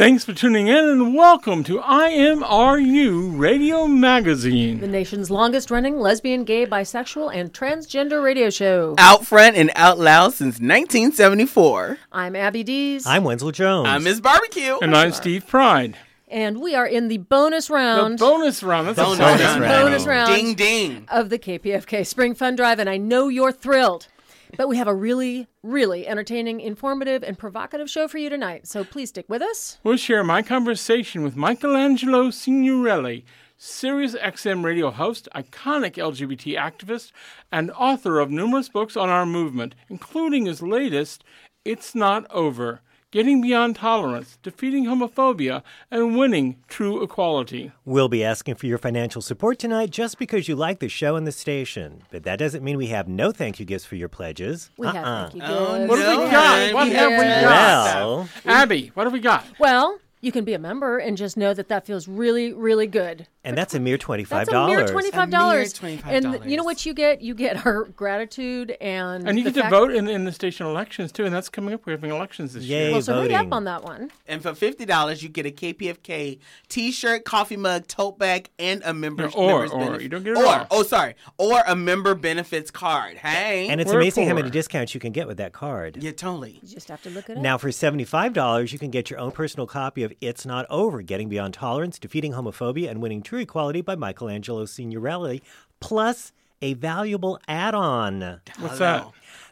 Thanks for tuning in and welcome to IMRU Radio Magazine. The nation's longest running lesbian, gay, bisexual, and transgender radio show. Out front and out loud since 1974. I'm Abby Dees. I'm Wenzel Jones. I'm Ms. Barbecue. And I'm Steve Pride. and we are in the bonus The round bonus round. That's Bonus exciting. round. bonus round Ding ding. of the KPFK Spring Fun Drive, and I know you're thrilled. But we have a really, really entertaining, informative, and provocative show for you tonight. So please stick with us. We'll share my conversation with Michelangelo Signorile, Sirius XM radio host, iconic LGBT activist, and author of numerous books on our movement, including his latest, It's Not Over Getting Beyond Tolerance, Defeating Homophobia, and Winning True Equality. We'll be asking for your financial support tonight just because you like the show and the station. But that doesn't mean we have no thank you gifts for your pledges. We have Uh-uh. thank you Oh, gifts. What oh, have we got? What have we got? Well, Abby, what have we got? Well, you can be a member and just know that that feels really, really good. and that's a mere $25. That's a mere twenty-five dollars. A mere $25. And you know what you get? You get our gratitude and And you get to vote in, in the station elections too, and that's coming up. We're having elections this Yay. year. Well, so hurry voting. up on that one. And for fifty dollars, you get a KPFK T-shirt, coffee mug, tote bag, and a member. Yeah, or- members or, benefit- you don't get it or, all. Oh, sorry. Or a member benefits card. Hey. And it's We're amazing how many discounts you can get with that card. yeah, totally. You just have to look it up. Now, for $75, you can get your own personal copy of It's Not Over Getting Beyond Tolerance, Defeating Homophobia, and Winning True Equality by Michelangelo Signorile, plus a valuable add on. What's that?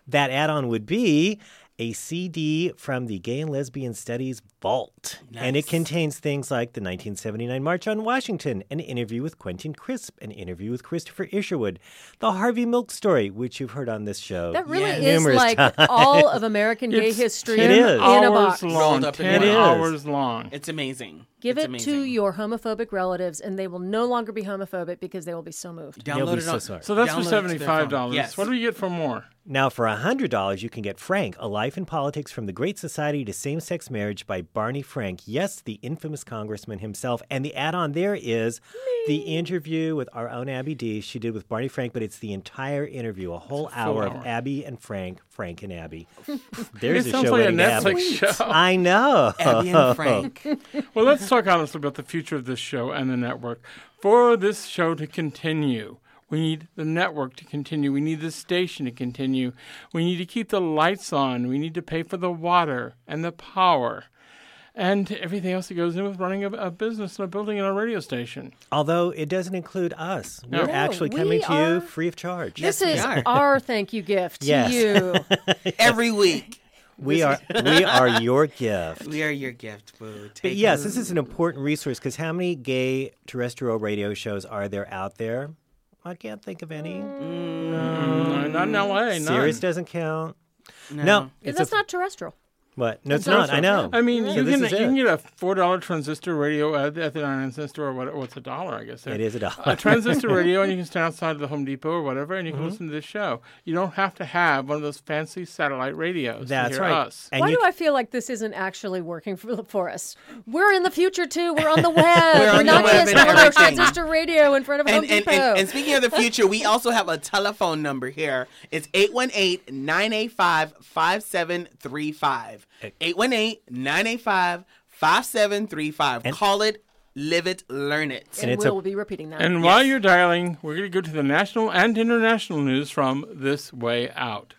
That add on would be a CD from the Gay and Lesbian Studies Vault. And it contains things like the 1979 March on Washington, an interview with Quentin Crisp, an interview with Christopher Isherwood, the Harvey Milk story, which you've heard on this show. that really Yeah. is Numerous like all of American gay It's history 10 It is. in a box. long. Rolled up in 10 one. It is. hours long. It's amazing. Give It's it amazing. to your homophobic relatives, and they will no longer be homophobic because they will be so moved. They'll Download it so on. sorry. So that's download for it to their seventy-five phone. dollars. Yes. What do we get for more? Now, for $100, you can get Frank, A Life in Politics from the Great Society to Same Sex Marriage by Barney Frank. Yes, the infamous congressman himself. And the add on there is the interview with our own Abby D. She did with Barney Frank, but it's the entire interview, a whole hour, hour. of Abby and Frank, Frank and Abby. There's it a sounds show like a waiting to. Netflix show. I know. Abby and Frank. Well, let's talk honestly about the future of this show and the network. For this show to continue, we need the network to continue. We need the station to continue. We need to keep the lights on. We need to pay for the water and the power and everything else that goes in with running a, a business and a building and a radio station. Although it doesn't include us. We're No. actually We coming to you free of charge. This we is our thank you gift to Yes. you. Every week. We are we are your gift. We are your gift, boo. But yes, this is an important resource because how many gay terrestrial radio shows are there out there? I can't think of any. Uh, not in LA. None. Sirius doesn't count. No, it's That's a, not terrestrial. What? No, it's That's not. I know. I mean, So you this can you can get a four dollar transistor radio at, at the nine cent store. Or what, what's a dollar? I guess It is a dollar. A transistor radio, and you can stand outside of the Home Depot or whatever, and you Mm-hmm. can listen to this show. You don't have to have one of those fancy satellite radios. That's to hear right. Us. Why you, do I feel like this isn't actually working for, for us? We're in the future too. We're on the web. We're, on the not web just and on our transistor radio in front of Home And, and, Depot. and, and speaking of the future, we also have a telephone number here. It's 818-985-5735. 818-985-5735. Call it, Live it, learn it. And, it's a- we'll be repeating that. And while you're dialing, we're going to go to the national and international news from This Way Out.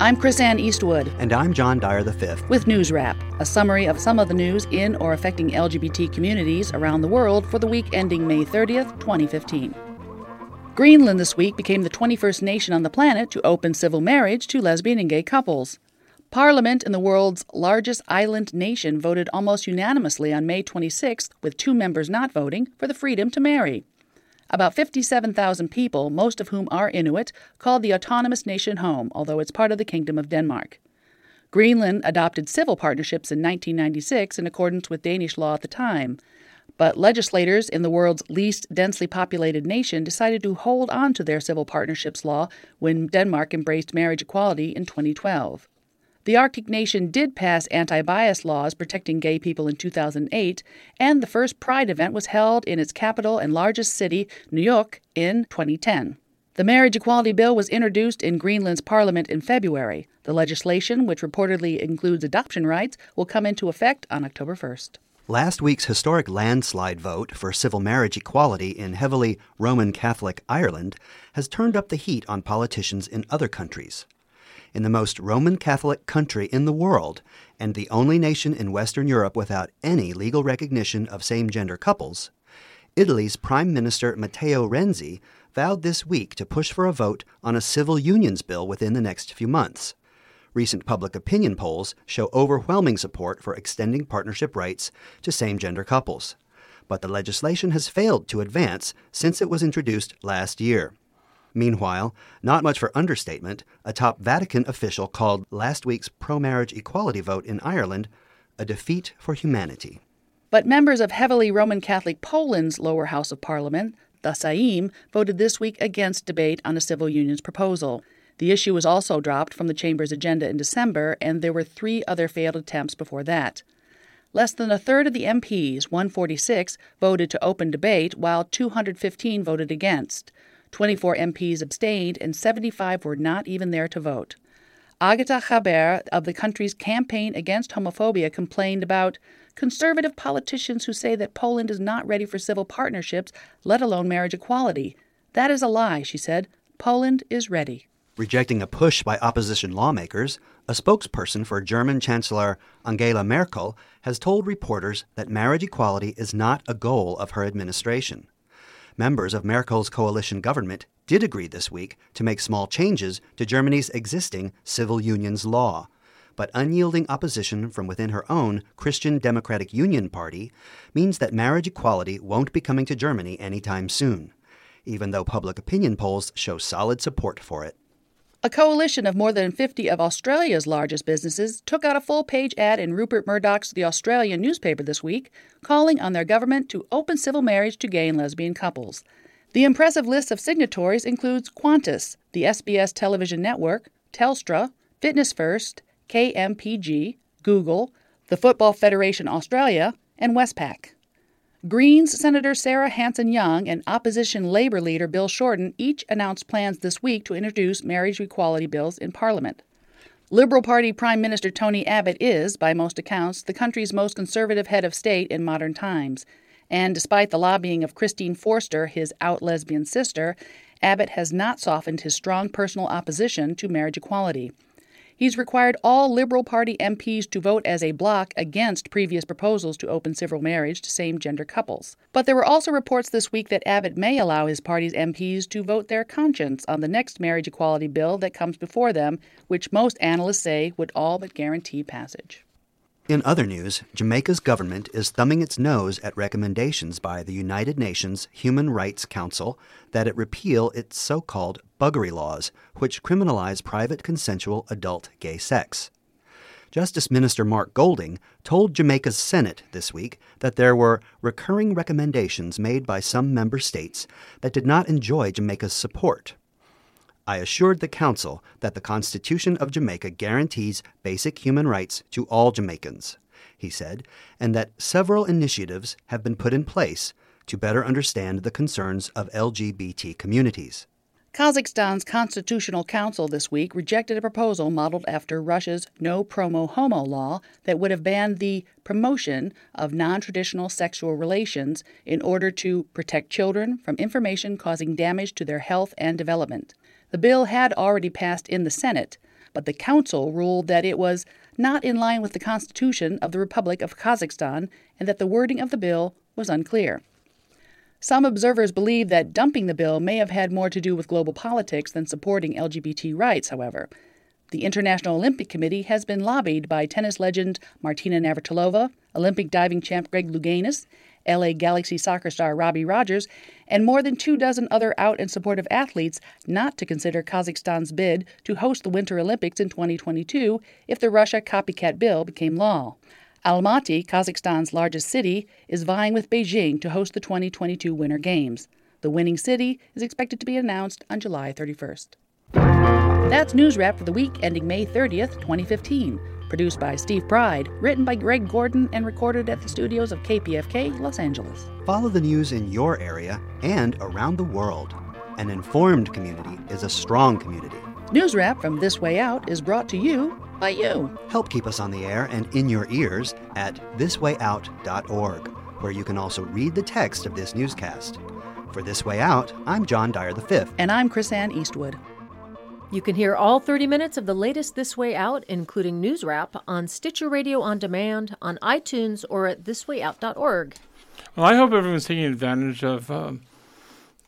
I'm Chris Ann Eastwood And I'm John Dyer V. with News Wrap, a summary of some of the news in or affecting LGBT communities around the world for the week ending May 30th, 2015. Greenland this week became the 21st nation on the planet to open civil marriage to lesbian and gay couples. Parliament in the world's largest island nation voted almost unanimously on May 26th, with two members not voting, for the freedom to marry. About 57,000 people, most of whom are Inuit, called the autonomous nation home, although it's part of the Kingdom of Denmark. Greenland adopted civil partnerships in 1996 in accordance with Danish law at the time. But legislators in the world's least densely populated nation decided to hold on to their civil partnerships law when Denmark embraced marriage equality in 2012. The Arctic nation did pass anti bias laws protecting gay people in 2008, and the first Pride event was held in its capital and largest city, Nuuk, in 2010. The marriage equality bill was introduced in Greenland's parliament in February. The legislation, which reportedly includes adoption rights, will come into effect on October 1st. Last week's historic landslide vote for civil marriage equality in heavily Roman Catholic Ireland has turned up the heat on politicians in other countries. In the most Roman Catholic country in the world, and the only nation in Western Europe without any legal recognition of same gender couples, Italy's Prime Minister Matteo Renzi vowed this week to push for a vote on a civil unions bill within the next few months. Recent public opinion polls show overwhelming support for extending partnership rights to same gender couples. But the legislation has failed to advance since it was introduced last year. Meanwhile, not much for understatement, a top Vatican official called last week's pro marriage equality vote in Ireland a defeat for humanity. But members of heavily Roman Catholic Poland's lower house of parliament, the Sejm, voted this week against debate on a civil unions proposal. The issue was also dropped from the chamber's agenda in December, and there were three other failed attempts before that. Less than a third of the MPs, 146, voted to open debate, while 215 voted against. 24 MPs abstained, and 75 were not even there to vote. Agata Chaber of the country's campaign against homophobia complained about conservative politicians who say that Poland is not ready for civil partnerships, let alone marriage equality. That is a lie, she said. Poland is ready. Rejecting a push by opposition lawmakers, a spokesperson for German Chancellor Angela Merkel has told reporters that marriage equality is not a goal of her administration. Members of Merkel's coalition government did agree this week to make small changes to Germany's existing civil unions law. But unyielding opposition from within her own Christian Democratic Union Party means that marriage equality won't be coming to Germany anytime soon, even though public opinion polls show solid support for it. A coalition of more than 50 of Australia's largest businesses took out a full page ad in Rupert Murdoch's The Australian newspaper this week, calling on their government to open civil marriage to gay and lesbian couples. The impressive list of signatories includes Qantas, the SBS television network, Telstra, Fitness First, KMPG, Google, the Football Federation Australia, and Westpac. Greens Senator Sarah Hanson Young and opposition Labor leader Bill Shorten each announced plans this week to introduce marriage equality bills in Parliament. Liberal Party Prime Minister Tony Abbott is, by most accounts, the country's most conservative head of state in modern times. And despite the lobbying of Christine Forster, his out lesbian sister, Abbott has not softened his strong personal opposition to marriage equality. He's required all Liberal Party MPs to vote as a bloc against previous proposals to open civil marriage to same gender couples. But there were also reports this week that Abbott may allow his party's MPs to vote their conscience on the next marriage equality bill that comes before them, which most analysts say would all but guarantee passage. In other news, Jamaica's government is thumbing its nose at recommendations by the United Nations Human Rights Council that it repeal its so called buggery laws, which criminalize private consensual adult gay sex. Justice Minister Mark Golding told Jamaica's Senate this week that there were recurring recommendations made by some member states that did not enjoy Jamaica's support. I assured the Council that the Constitution of Jamaica guarantees basic human rights to all Jamaicans, he said, and that several initiatives have been put in place to better understand the concerns of LGBT communities. Kazakhstan's Constitutional Council this week rejected a proposal modeled after Russia's no promo homo law that would have banned the promotion of non traditional sexual relations in order to protect children from information causing damage to their health and development. The bill had already passed in the Senate, but the Council ruled that it was not in line with the Constitution of the Republic of Kazakhstan and that the wording of the bill was unclear. Some observers believe that dumping the bill may have had more to do with global politics than supporting LGBT rights, however. The International Olympic Committee has been lobbied by tennis legend Martina Navratilova, Olympic diving champ Greg Louganis, LA Galaxy soccer star Robbie Rogers, and more than two dozen other out and supportive athletes not to consider Kazakhstan's bid to host the Winter Olympics in 2022 if the Russia copycat bill became law. Almaty, Kazakhstan's largest city, is vying with Beijing to host the 2022 Winter Games. The winning city is expected to be announced on July 31st. That's News Wrap for the week ending May 30th, 2015. Produced by Steve Pride, written by Greg Gordon, and recorded at the studios of KPFK, Los Angeles. Follow the news in your area and around the world. An informed community is a strong community. News Wrap from This Way Out is brought to you by you. Help keep us on the air and in your ears at thiswayout.org, where you can also read the text of this newscast. For This Way Out, I'm John Dyer V. And I'm Chris Ann Eastwood. You can hear all 30 minutes of the latest This Way Out, including News Wrap, on Stitcher Radio on Demand, on iTunes, or at thiswayout.org. Well, I hope everyone's taking advantage of um,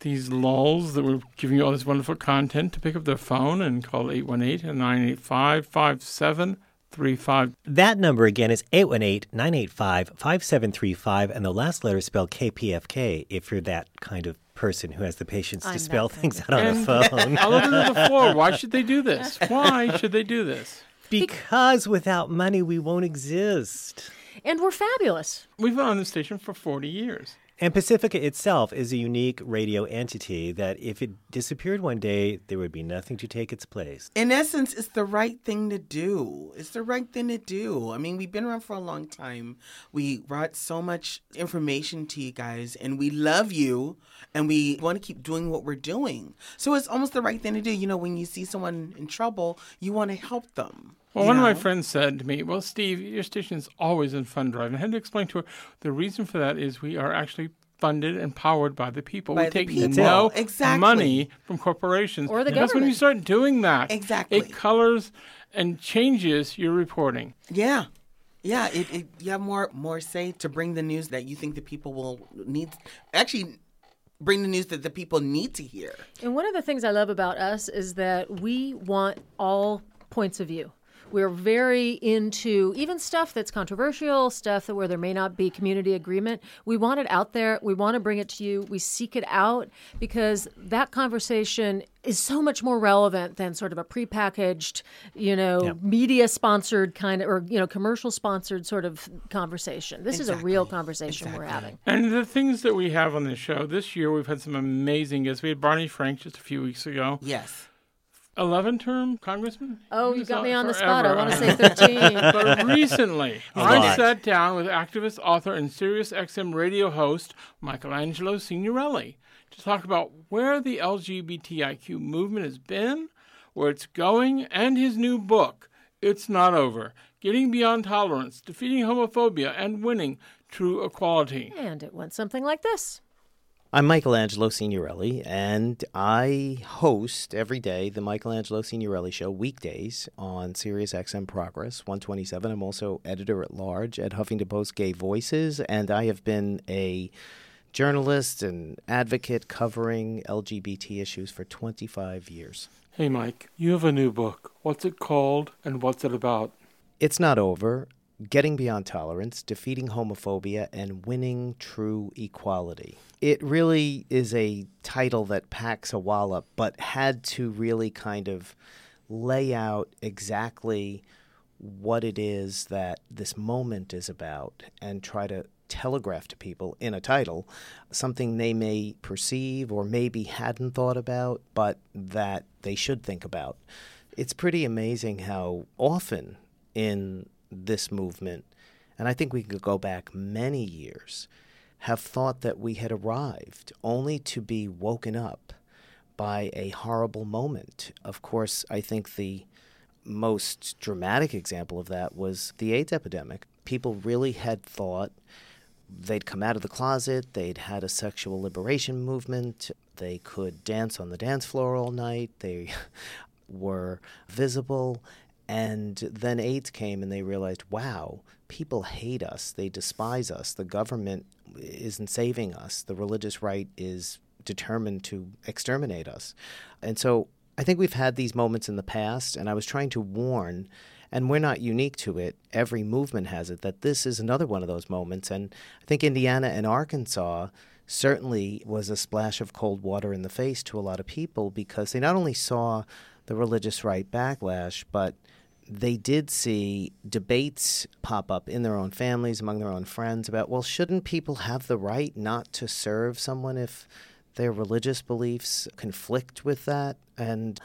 these lulls that we're giving you all this wonderful content to pick up their phone and call 818 985 5735. That number again is 818 985 5735, and the last letter is spelled KPFK if you're that kind of person who has the patience I'm to spell kind things out on a phone. I'll open to the floor. Why should they do this? Why should they do this? because without money, we won't exist. And we're fabulous. We've been on this station for 40 years. And Pacifica itself is a unique radio entity that if it disappeared one day, there would be nothing to take its place. In essence, it's the right thing to do. It's the right thing to do. I mean, we've been around for a long time. We brought so much information to you guys, and we love you, and we want to keep doing what we're doing. So it's almost the right thing to do. You know, when you see someone in trouble, you want to help them. Well, you one of my friends said to me, Well, Steve, your station's always in fund drive. And I had to explain to her the reason for that is we are actually funded and powered by the people. By we the take people. no Exactly. money from corporations. Or the Because when you start doing that, Exactly. it colors and changes your reporting. Yeah. Yeah, it, it you have more more say to bring the news that you think the people will need actually bring the news that the people need to hear. And one of the things I love about us is that we want all points of view. We're very into even stuff that's controversial, stuff that where there may not be community agreement. We want it out there. We want to bring it to you. We seek it out because that conversation is so much more relevant than sort of a prepackaged, you know, media sponsored kind of or you know, commercial sponsored sort of conversation. This is a real conversation we're having. And the things that we have on this show, this year we've had some amazing guests. We had Barney Frank just a few weeks ago. Yes. 11 term congressman? Oh, you got me on on the spot. I want to say 13. But recently, A I lot. sat down with activist, author, and Sirius XM radio host Michelangelo Signorile to talk about where the LGBTIQ movement has been, where it's going, and his new book, It's Not Over Getting Beyond Tolerance, Defeating Homophobia, and Winning True Equality. and it went something like this. I'm Michelangelo Signorile, and I host every day the Michelangelo Signorile Show weekdays on Sirius XM Progress 127. I'm also editor at large at Huffington Post Gay Voices, and I have been a journalist and advocate covering LGBT issues for 25 years. Hey, Mike, you have a new book. What's it called, and what's it about? It's not over. Getting Beyond Tolerance, Defeating Homophobia, and Winning True Equality. It really is a title that packs a wallop, but had to really kind of lay out exactly what it is that this moment is about and try to telegraph to people in a title something they may perceive or maybe hadn't thought about, but that they should think about. It's pretty amazing how often in this movement, and I think we could go back many years, have thought that we had arrived only to be woken up by a horrible moment. Of course, I think the most dramatic example of that was the AIDS epidemic. People really had thought they'd come out of the closet, they'd had a sexual liberation movement, they could dance on the dance floor all night, they were visible. And then AIDS came and they realized, wow, people hate us. They despise us. The government isn't saving us. The religious right is determined to exterminate us. And so I think we've had these moments in the past, and I was trying to warn, and we're not unique to it. Every movement has it, that this is another one of those moments. And I think Indiana and Arkansas certainly was a splash of cold water in the face to a lot of people because they not only saw the religious right backlash, but they did see debates pop up in their own families, among their own friends, about, well, shouldn't people have the right not to serve someone if their religious beliefs conflict with that? And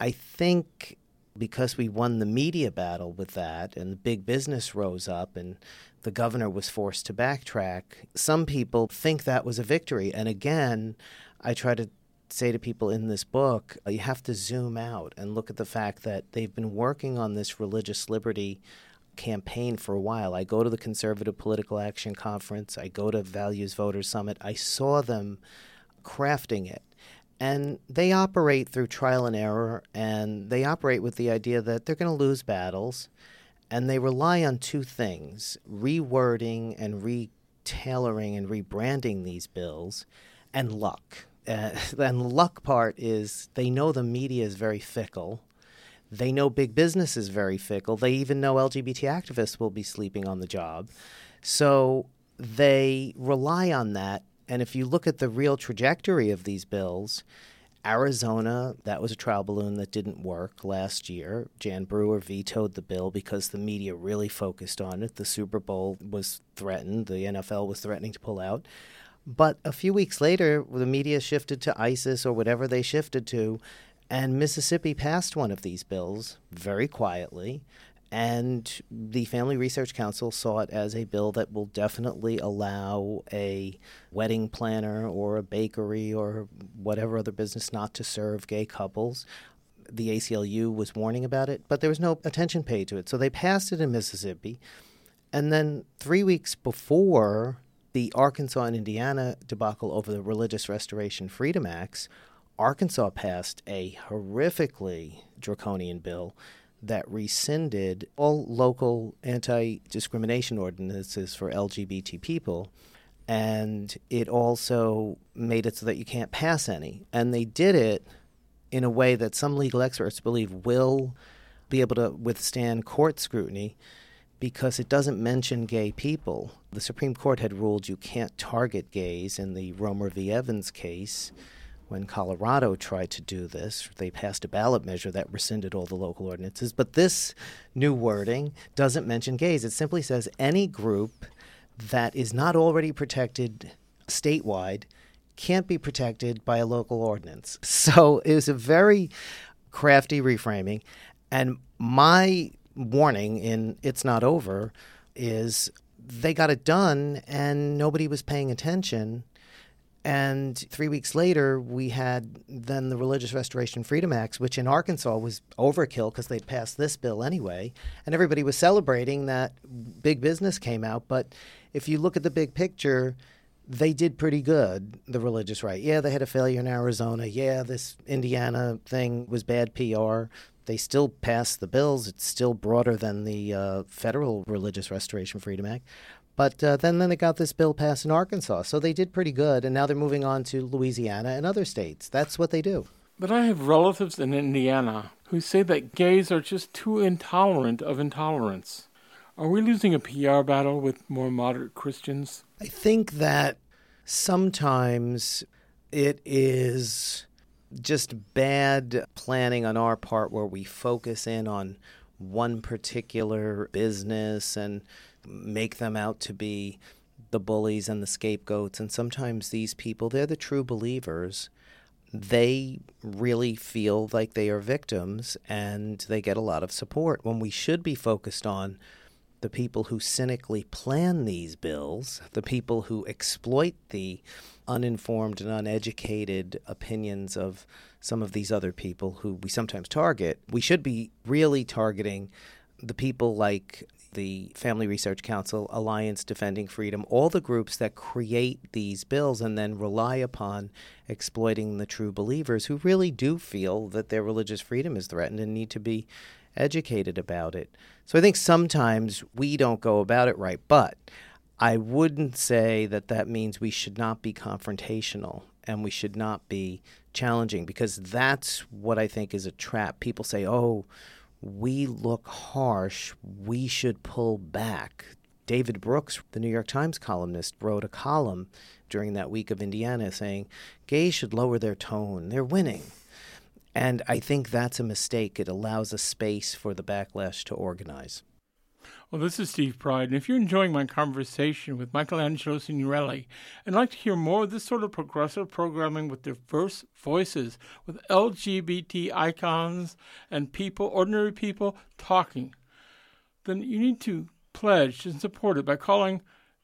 I think because we won the media battle with that and the big business rose up and the governor was forced to backtrack, some people think that was a victory. And again, I try to say to people in this book, uh, you have to zoom out and look at the fact that they've been working on this religious liberty campaign for a while. I go to the Conservative Political Action Conference, I go to Values Voters Summit. I saw them crafting it. And they operate through trial and error, and they operate with the idea that they're going to lose battles. And they rely on two things rewording and retailoring and rebranding these bills, and luck. Uh, and the luck part is they know the media is very fickle. They know big business is very fickle. They even know LGBT activists will be sleeping on the job. So they rely on that and if you look at the real trajectory of these bills, Arizona, that was a trial balloon that didn't work last year. Jan Brewer vetoed the bill because the media really focused on it. The Super Bowl was threatened, the NFL was threatening to pull out. But a few weeks later, the media shifted to ISIS or whatever they shifted to, and Mississippi passed one of these bills very quietly. And the Family Research Council saw it as a bill that will definitely allow a wedding planner or a bakery or whatever other business not to serve gay couples. The ACLU was warning about it, but there was no attention paid to it. So they passed it in Mississippi. And then three weeks before the Arkansas and Indiana debacle over the Religious Restoration Freedom Acts, Arkansas passed a horrifically draconian bill that rescinded all local anti discrimination ordinances for LGBT people. And it also made it so that you can't pass any. And they did it in a way that some legal experts believe will be able to withstand court scrutiny because it doesn't mention gay people. The Supreme Court had ruled you can't target gays in the Romer v. Evans case when Colorado tried to do this, they passed a ballot measure that rescinded all the local ordinances. But this new wording doesn't mention gays. It simply says any group that is not already protected statewide can't be protected by a local ordinance. So it was a very crafty reframing. And my warning in It's Not Over is they got it done and nobody was paying attention and three weeks later, we had then the Religious Restoration Freedom Acts, which in Arkansas was overkill because they'd passed this bill anyway. And everybody was celebrating that big business came out. But if you look at the big picture, they did pretty good, the religious right. Yeah, they had a failure in Arizona. Yeah, this Indiana thing was bad PR. They still passed the bills. It's still broader than the uh, federal Religious Restoration Freedom Act. But uh, then, then they got this bill passed in Arkansas. So they did pretty good. And now they're moving on to Louisiana and other states. That's what they do. But I have relatives in Indiana who say that gays are just too intolerant of intolerance. Are we losing a PR battle with more moderate Christians? I think that sometimes it is just bad planning on our part where we focus in on one particular business and make them out to be the bullies and the scapegoats. And sometimes these people, they're the true believers. They really feel like they are victims and they get a lot of support when we should be focused on the people who cynically plan these bills, the people who exploit the uninformed and uneducated opinions of some of these other people who we sometimes target. We should be really targeting the people like the Family Research Council, Alliance Defending Freedom, all the groups that create these bills and then rely upon exploiting the true believers who really do feel that their religious freedom is threatened and need to be educated about it. So I think sometimes we don't go about it right, but I wouldn't say that that means we should not be confrontational and we should not be challenging because that's what I think is a trap. People say, oh, we look harsh, we should pull back. David Brooks, the New York Times columnist, wrote a column during that week of Indiana saying gays should lower their tone. They're winning. And I think that's a mistake. It allows a space for the backlash to organize. Well, this is Steve Pride, and if you're enjoying my conversation with Michelangelo Signorile and like to hear more of this sort of progressive programming with diverse voices, with LGBT icons and people, ordinary people talking, then you need to pledge and support it by calling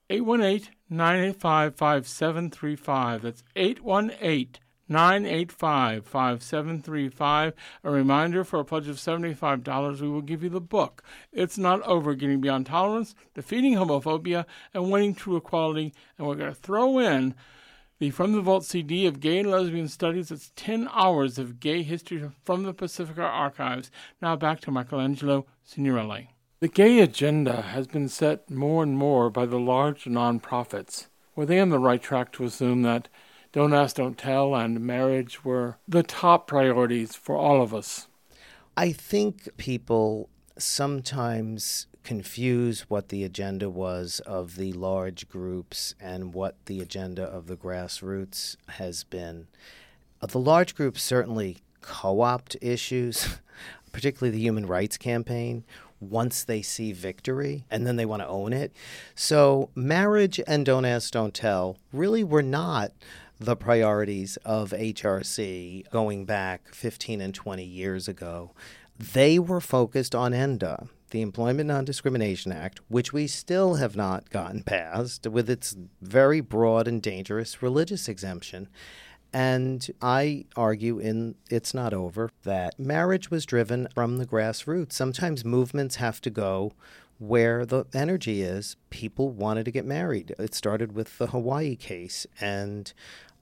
818 985 5735. That's 818 985 5735. A reminder for a pledge of $75, we will give you the book. It's Not Over Getting Beyond Tolerance, Defeating Homophobia, and Winning True Equality. And we're going to throw in the From the Vault CD of Gay and Lesbian Studies. It's 10 hours of gay history from the Pacifica archives. Now back to Michelangelo Signorile. The gay agenda has been set more and more by the large nonprofits. Were they on the right track to assume that don't Ask, Don't Tell, and marriage were the top priorities for all of us. I think people sometimes confuse what the agenda was of the large groups and what the agenda of the grassroots has been. Uh, the large groups certainly co opt issues, particularly the Human Rights Campaign, once they see victory and then they want to own it. So, marriage and Don't Ask, Don't Tell really were not the priorities of HRC going back 15 and 20 years ago. They were focused on ENDA, the Employment Non Discrimination Act, which we still have not gotten passed, with its very broad and dangerous religious exemption. And I argue in It's Not Over that marriage was driven from the grassroots. Sometimes movements have to go where the energy is. People wanted to get married. It started with the Hawaii case, and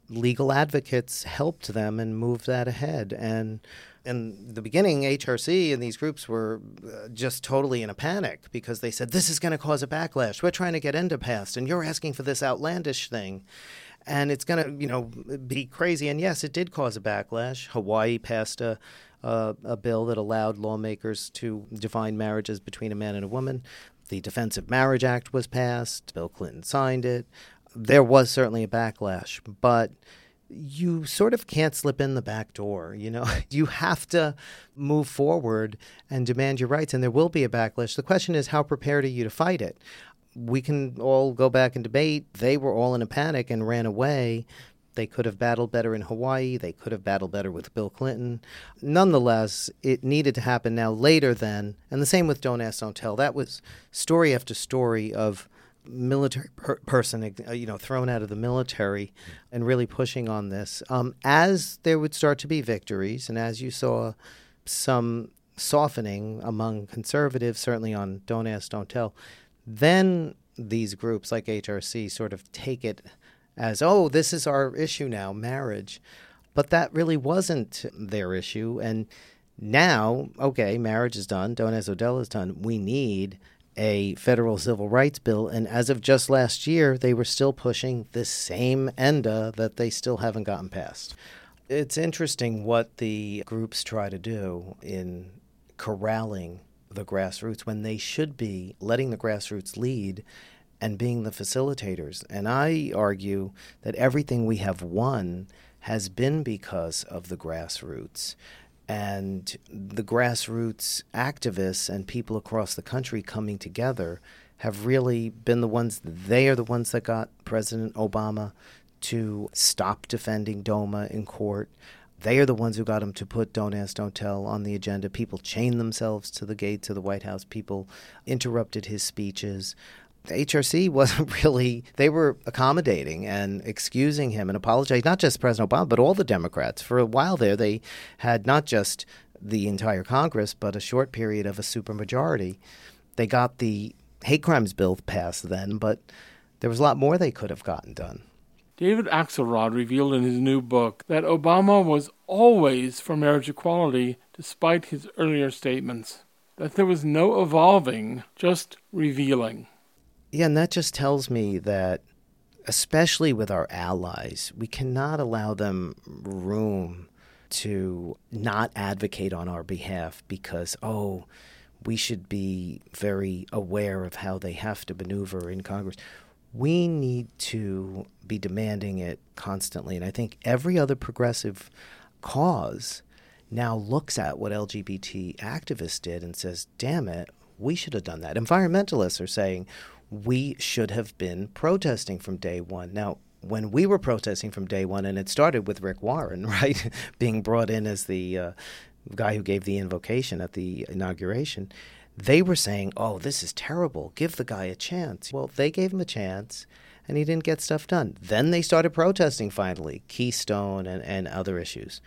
legal advocates helped them and moved that ahead. And in the beginning, HRC and these groups were uh, just totally in a panic because they said, This is going to cause a backlash. We're trying to get ENDA passed, and you're asking for this outlandish thing. And it's going to, you know, be crazy. And yes, it did cause a backlash. Hawaii passed a, a, a bill that allowed lawmakers to define marriages between a man and a woman. The Defense of Marriage Act was passed. Bill Clinton signed it there was certainly a backlash, but you sort of can't slip in the back door. You know, you have to move forward and demand your rights, and there will be a backlash. The question is, how prepared are you to fight it? We can all go back and debate. They were all in a panic and ran away. They could have battled better in Hawaii. They could have battled better with Bill Clinton. Nonetheless, it needed to happen now later then. And the same with Don't Ask, Don't Tell. That was story after story of military per- person, uh, you know, thrown out of the military, and really pushing on this. Um, as there would start to be victories, and as you saw some softening among conservatives, certainly on Don't Ask, Don't Tell, then these groups like HRC sort of take it as, oh, this is our issue now, marriage. But that really wasn't their issue. And now, okay, marriage is done, Don't Ask, Don't Tell is done. We need a federal civil rights bill, and as of just last year, they were still pushing the same ENDA that they still haven't gotten passed. It's interesting what the groups try to do in corralling the grassroots when they should be letting the grassroots lead and being the facilitators. And I argue that everything we have won has been because of the grassroots and the grassroots activists and people across the country coming together have really been the ones they are the ones that got President Obama to stop defending DOMA in court. They are the ones who got him to put Don't Ask, Don't Tell on the agenda. People chained themselves to the gates of the White House. People interrupted his speeches. HRC wasn't really, they were accommodating and excusing him and apologizing, not just President Obama, but all the Democrats. For a while there, they had not just the entire Congress, but a short period of a supermajority. They got the hate crimes bill passed then, but there was a lot more they could have gotten done. David Axelrod revealed in his new book that Obama was always for marriage equality despite his earlier statements, that there was no evolving, just revealing. Yeah, and that just tells me that, especially with our allies, we cannot allow them room to not advocate on our behalf because, oh, we should be very aware of how they have to maneuver in Congress. We need to be demanding it constantly. And I think every other progressive cause now looks at what LGBT activists did and says, damn it, we should have done that. Environmentalists are saying, we should have been protesting from day one. Now, when we were protesting from day one, and it started with Rick Warren, right, being brought in as the uh, guy who gave the invocation at the inauguration, they were saying, oh, this is terrible. Give the guy a chance. Well, they gave him a chance, and he didn't get stuff done. Then they started protesting finally, Keystone and, and other issues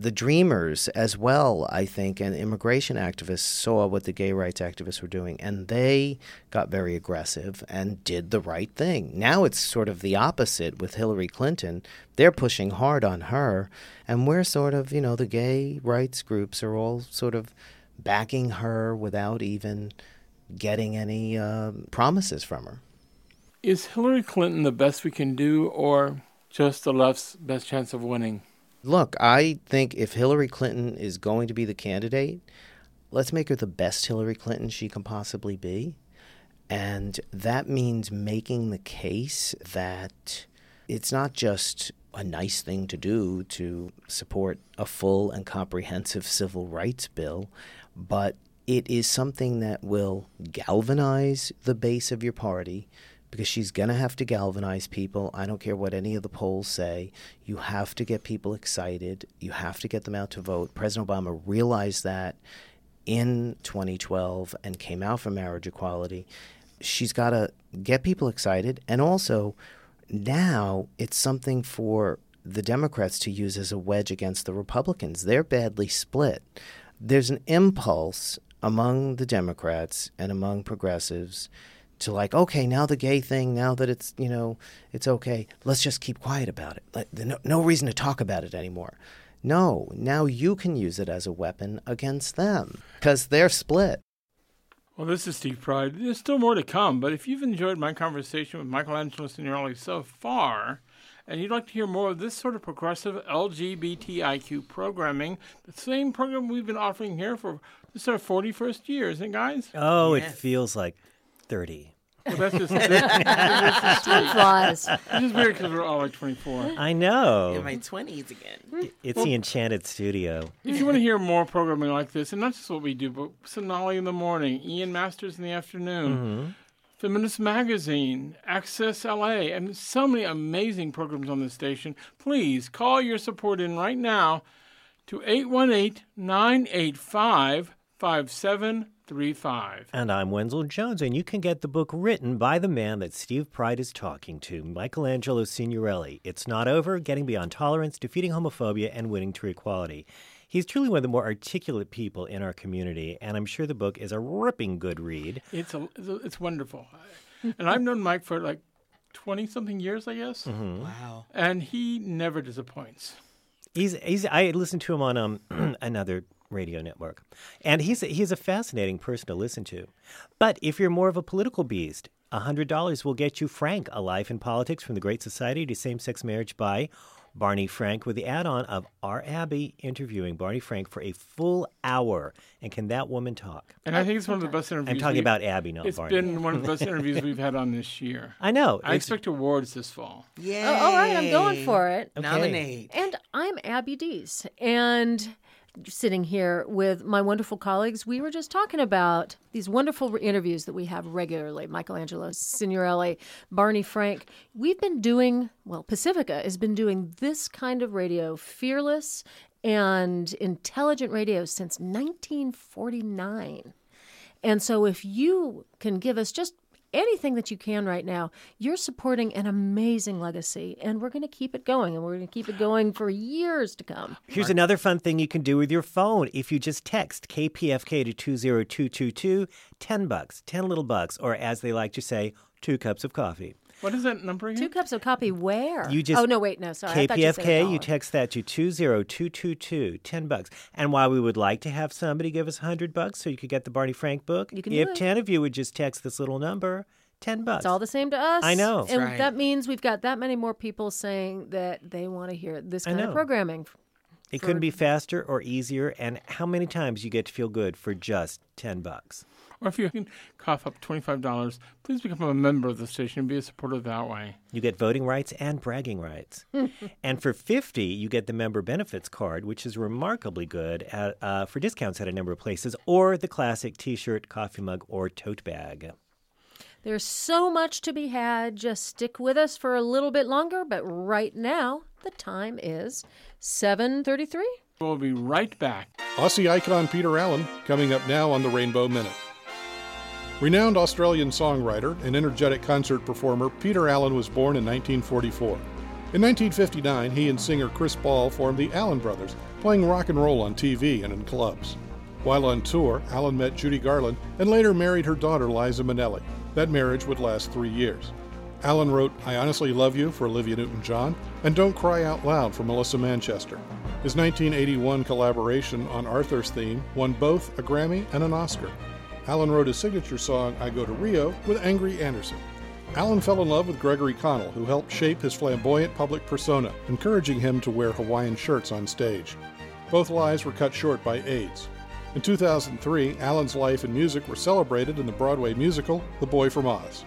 the Dreamers as well, I think, and immigration activists saw what the gay rights activists were doing, and they got very aggressive and did the right thing. Now it's sort of the opposite with Hillary Clinton. They're pushing hard on her, and we're sort of, you know, the gay rights groups are all sort of backing her without even getting any uh, promises from her. Is Hillary Clinton the best we can do, or just the left's best chance of winning? Look, I think if Hillary Clinton is going to be the candidate, let's make her the best Hillary Clinton she can possibly be. And that means making the case that it's not just a nice thing to do to support a full and comprehensive civil rights bill, but it is something that will galvanize the base of your party because she's going to have to galvanize people. I don't care what any of the polls say. You have to get people excited. You have to get them out to vote. President Obama realized that in 2012 and came out for marriage equality. She's got to get people excited. And also, now it's something for the Democrats to use as a wedge against the Republicans. They're badly split. There's an impulse among the Democrats and among progressives to like, okay, now the gay thing, now that it's you know it's okay, let's just keep quiet about it. Like, no, no reason to talk about it anymore. No, now you can use it as a weapon against them because they're split. Well, this is Steve Pride. There's still more to come, but if you've enjoyed my conversation with Michelangelo Signorile so far, and you'd like to hear more of this sort of progressive LGBTIQ programming, the same program we've been offering here for this is our 41st year, isn't it, guys? Oh, it feels like 30. Well, that's just this, this is Time flies. This is weird because we're all like 24. I know. In my 20s again. It's the enchanted studio. If you want to hear more programming like this, and not just what we do, but Sonali in the morning, Ian Masters in the afternoon, mm-hmm. Feminist Magazine, Access LA, and so many amazing programs on this station, please call your support in right now to 818 985 5735. And I'm Wenzel Jones, and you can get the book written by the man that Steve Pride is talking to, Michelangelo Signorile. It's Not Over Getting Beyond Tolerance, Defeating Homophobia, and Winning True Equality. He's truly one of the more articulate people in our community, and I'm sure the book is a ripping good read. It's, a, it's, a, it's wonderful. and I've known Mike for like 20 something years, I guess. Wow. And he never disappoints. He's, he's I listened to him on um, another radio network, and he's a, he's a fascinating person to listen to. But if you're more of a political beast, hundred dollars will get you Frank: A Life in Politics from the Great Society to Same-Sex Marriage by Barney Frank, with the add-on of our Abby interviewing Barney Frank for a full hour. And can that woman talk? And I think it's one of the best interviews. I'm talking about Abby, not It's Barney. It's been one of the best interviews we've had on this year. I know. I expect awards this fall. Yeah. Oh, oh all right, I'm going for it. Okay. Nominate. And I'm Abby Dees. And sitting here with my wonderful colleagues, we were just talking about these wonderful interviews that we have regularly Michelangelo Signorile, Barney Frank. We've been doing, well, Pacifica has been doing this kind of radio, fearless and intelligent radio, since 1949. And so if you can give us just anything that you can right now, you're supporting an amazing legacy. And we're going to keep it going. And we're going to keep it going for years to come. Here's another fun thing you can do with your phone. If you just text KPFK to 20222, 10 bucks, 10 little bucks, or as they like to say, two cups of coffee. What is that number again? Two cups of coffee where? You just oh, no, wait, no, sorry. I you KPFK, you text that to 20222, 10 bucks. And while we would like to have somebody give us 100 bucks so you could get the Barney Frank book, You can if do it. 10 of you would just text this little number, 10 bucks. It's all the same to us. I know. And right. that means we've got that many more people saying that they want to hear this kind of programming. it couldn't be faster or easier. And how many times you get to feel good for just 10 bucks? Or if you can cough up $25, please become a member of the station and be a supporter that way. You get voting rights and bragging rights. and for 50, you get the member benefits card, which is remarkably good at, uh, for discounts at a number of places, or the classic t shirt, coffee mug, or tote bag. There's so much to be had. Just stick with us for a little bit longer. But right now, the time is 7:33. We'll be right back. Aussie icon Peter Allen coming up now on the Rainbow Minute. Renowned Australian songwriter and energetic concert performer Peter Allen was born in 1944. In 1959, he and singer Chris Bell formed the Allen Brothers, playing rock and roll on TV and in clubs. While on tour, Allen met Judy Garland and later married her daughter Liza Minnelli. That marriage would last three years. Allen wrote I Honestly Love You for Olivia Newton John and Don't Cry Out Loud for Melissa Manchester. His 1981 collaboration on Arthur's theme won both a Grammy and an Oscar. Allen wrote his signature song I Go to Rio with Angry Anderson. Allen fell in love with Gregory Connell, who helped shape his flamboyant public persona, encouraging him to wear Hawaiian shirts on stage. Both lives were cut short by AIDS. In 2003, Allen's life and music were celebrated in the Broadway musical The Boy from Oz.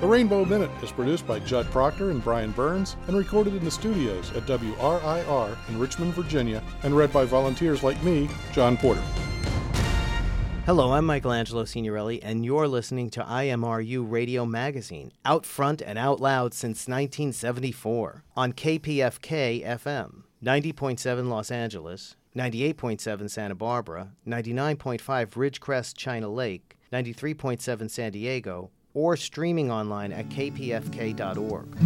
The Rainbow Minute is produced by Judd Proctor and Brian Burns and recorded in the studios at WRIR in Richmond, Virginia, and read by volunteers like me, John Porter. Hello, I'm Michelangelo Signorile, and you're listening to IMRU Radio Magazine, out front and out loud since 1974 on KPFK FM, 90.7 Los Angeles, 98.7 Santa Barbara, 99.5 Ridgecrest China Lake, 93.7 San Diego, or streaming online at kpfk.org.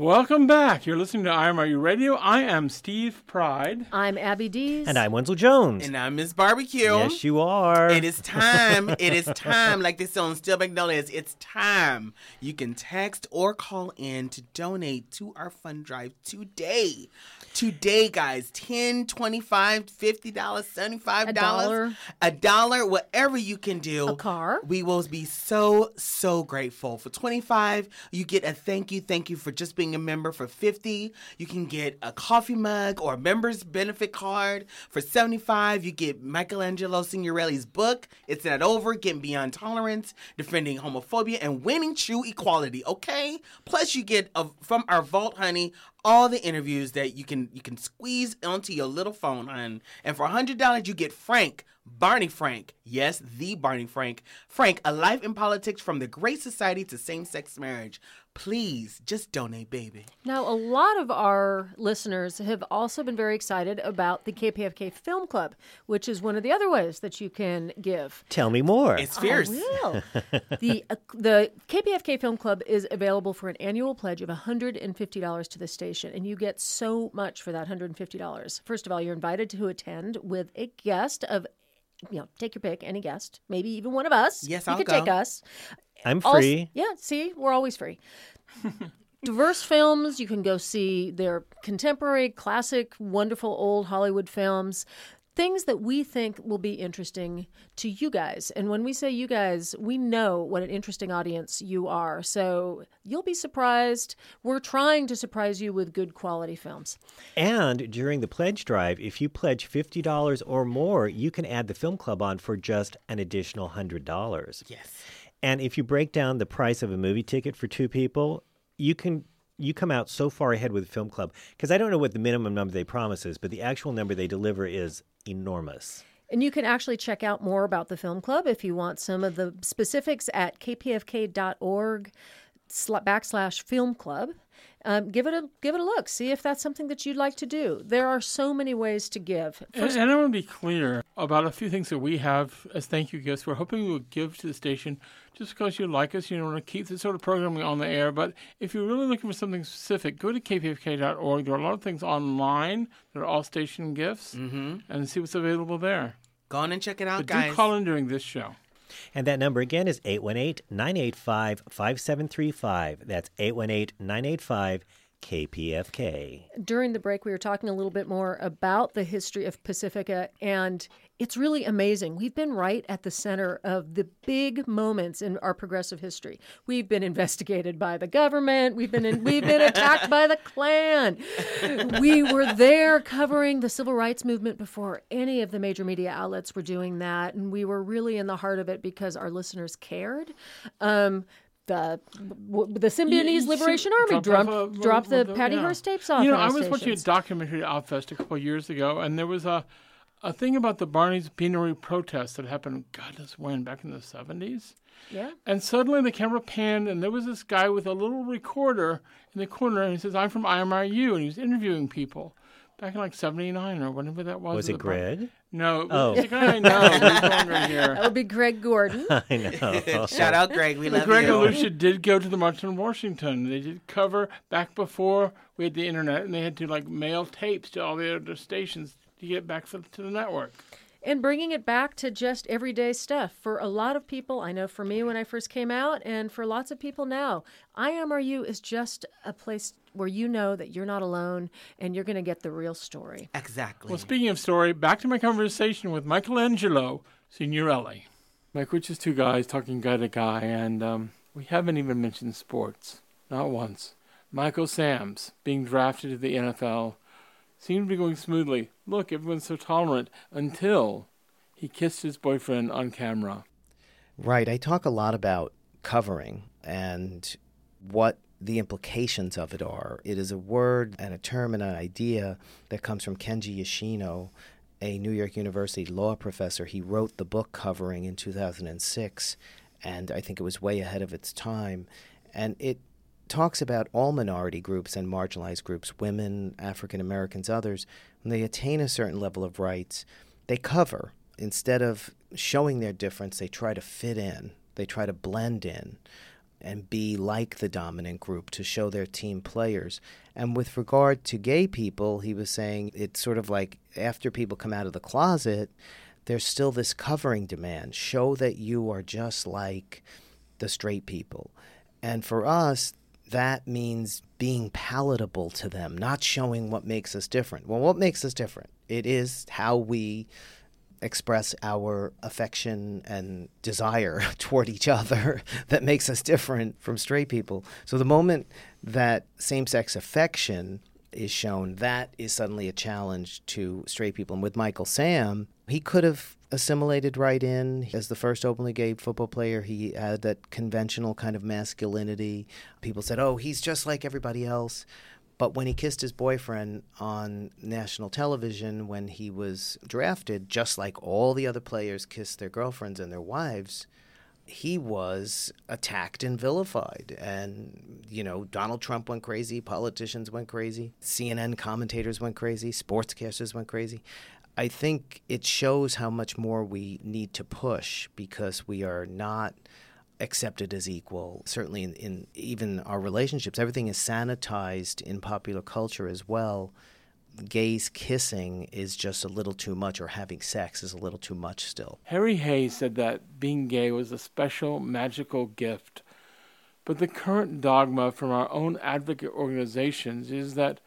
Welcome back. You're listening to IMRU Radio. I am Steve Pride. I'm Abby Dees. And I'm Wenzel Jones. And I'm Miss Barbecue. yes, you are. It is time. it is time. Like they say on Steel Magnolias, it's time. You can text or call in to donate to our fund drive today. Today, guys. 10 25 $50, $75, A dollar. a dollar, whatever you can do. A car. We will be so, so grateful. For 25 you get a thank you, thank you for just being a member. For 50 you can get a coffee mug or a member's benefit card. For 75 you get Michelangelo Signorile's book. It's not over, Getting Beyond Tolerance, Defending Homophobia, and Winning True Equality, okay? Plus you get, a, from our vault, honey, all the interviews that you can you can squeeze onto your little phone, hon. And for hundred dollars, you get Frank, Barney Frank, yes, the Barney Frank, Frank, a life in politics from the Great Society to same-sex marriage. Please, just donate, baby. Now, a lot of our listeners have also been very excited about the KPFK Film Club, which is one of the other ways that you can give. Tell me more. It's fierce. I will. the uh, the KPFK Film Club is available for an annual pledge of $150 to the station, and you get so much for that $150. First of all, you're invited to attend with a guest of, you know, take your pick, any guest, maybe even one of us. Yes, you I'll could go. take us. I'm Also- free. yeah, see, we're always free. Diverse films. You can go see their contemporary, classic, wonderful old Hollywood films. Things that we think will be interesting to you guys. And when we say you guys, we know what an interesting audience you are. So you'll be surprised. We're trying to surprise you with good quality films. And during the pledge drive, if you pledge $50 or more, you can add the film club on for just an additional $100. Yes. And if you break down the price of a movie ticket for two people, you can you come out so far ahead with film club because I don't know what the minimum number they promise is, but the actual number they deliver is enormous. And you can actually check out more about the film club if you want some of the specifics at kpfk.org. backslash film club. Um, give it a give it a look. See if that's something that you'd like to do. There are so many ways to give. And, and I want to be clear about a few things that we have as thank you gifts. We're hoping you will give to the station just because you like us. You want to keep this sort of programming on the air. But if you're really looking for something specific, go to kpfk.org. There are a lot of things online that are all station gifts, and see what's available there. Go on and check it out, But guys. do call in during this show. And that number again is 818 985 5735. That's 818 985 KPFK. during the break, we were talking a little bit more about the history of Pacifica, and it's really amazing. We've been right at the center of the big moments in our progressive history. We've been investigated by the government. We've been in, we've been attacked by the Klan. We were there covering the civil rights movement before any of the major media outlets were doing that, and we were really in the heart of it because our listeners cared. Um, the w- the Symbionese You- Liberation Army dropped dropped, off, uh, dropped well, the well, Patty yeah. Hearst tapes off. You know, I was watching a documentary at Outfest a couple of years ago, and there was a a thing about the Barney's Beanery protest that happened, God knows when, back in the 70s. Yeah. And suddenly the camera panned, and there was this guy with a little recorder in the corner, and he says, I'm from IMRU, and he was interviewing people back in like 79 or whatever that was. Was it the Bar- Greg? No, it Oh. was a guy I know. He's no longer here. That would be Greg Gordon. I know. Shout out, Greg. We But love Greg you. and Lucia did go to the March on Washington. They did cover back before we had the internet, and they had to like mail tapes to all the other stations to get back for, to the network. And bringing it back to just everyday stuff. For a lot of people, I know for me when I first came out, and for lots of people now, IMRU is just a place where you know that you're not alone and you're going to get the real story. Exactly. Well, speaking of story, back to my conversation with Michelangelo Signorile. Mike, which is two guys talking guy to guy, and um, we haven't even mentioned sports. Not once. Michael Sams being drafted to the NFL seemed to be going smoothly. Look, everyone's so tolerant until he kissed his boyfriend on camera. Right. I talk a lot about covering and what the implications of it are. It is a word and a term and an idea that comes from Kenji Yoshino, a New York University law professor. He wrote the book Covering in 2006, and I think it was way ahead of its time. And it talks about all minority groups and marginalized groups, women, African Americans, others, when they attain a certain level of rights, they cover. Instead of showing their difference, they try to fit in, they try to blend in and be like the dominant group to show their team players. And with regard to gay people, he was saying it's sort of like after people come out of the closet, there's still this covering demand. Show that you are just like the straight people. And for us, that means being palatable to them, not showing what makes us different. Well, what makes us different? It is how we express our affection and desire toward each other that makes us different from straight people. So the moment that same sex affection is shown, that is suddenly a challenge to straight people. And with Michael Sam, he could have assimilated right in. As the first openly gay football player, he had that conventional kind of masculinity. People said, oh, he's just like everybody else. But when he kissed his boyfriend on national television when he was drafted, just like all the other players kissed their girlfriends and their wives, he was attacked and vilified. And, you know, Donald Trump went crazy, politicians went crazy, CNN commentators went crazy, sportscasters went crazy. I think it shows how much more we need to push because we are not accepted as equal. Certainly, in, in even our relationships, everything is sanitized in popular culture as well. Gays kissing is just a little too much, or having sex is a little too much still. Harry Hayes said that being gay was a special, magical gift. But the current dogma from our own advocate organizations is that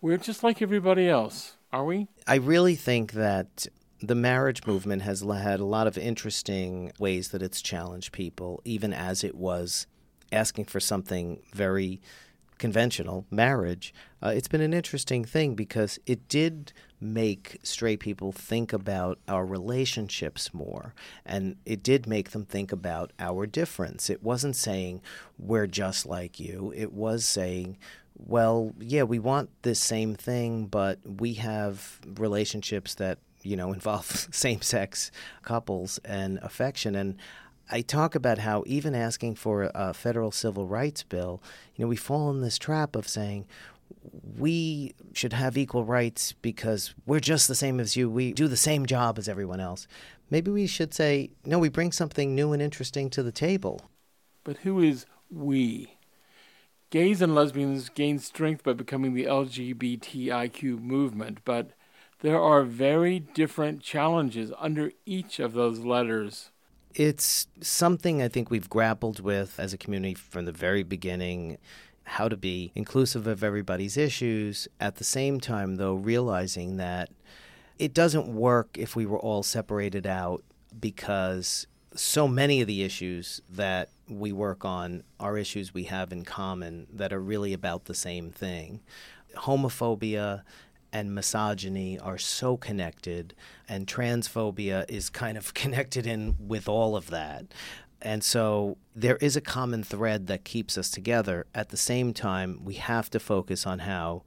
we're just like everybody else, are we? I really think that the marriage movement has had a lot of interesting ways that it's challenged people, even as it was asking for something very conventional, marriage. Uh, it's been an interesting thing because it did make straight people think about our relationships more. And it did make them think about our difference. It wasn't saying, we're just like you. It was saying, well, yeah, we want this same thing, but we have relationships that, you know, involve same sex couples and affection. And I talk about how even asking for a federal civil rights bill, you know, we fall in this trap of saying, we should have equal rights because we're just the same as you. We do the same job as everyone else. Maybe we should say, no, we bring something new and interesting to the table. But who is we? Gays and lesbians gain strength by becoming the LGBTIQ movement, but there are very different challenges under each of those letters. It's something I think we've grappled with as a community from the very beginning how to be inclusive of everybody's issues, at the same time, though, realizing that it doesn't work if we were all separated out because so many of the issues that we work on are issues we have in common that are really about the same thing. Homophobia and misogyny are so connected, and transphobia is kind of connected in with all of that. And so there is a common thread that keeps us together. At the same time, we have to focus on how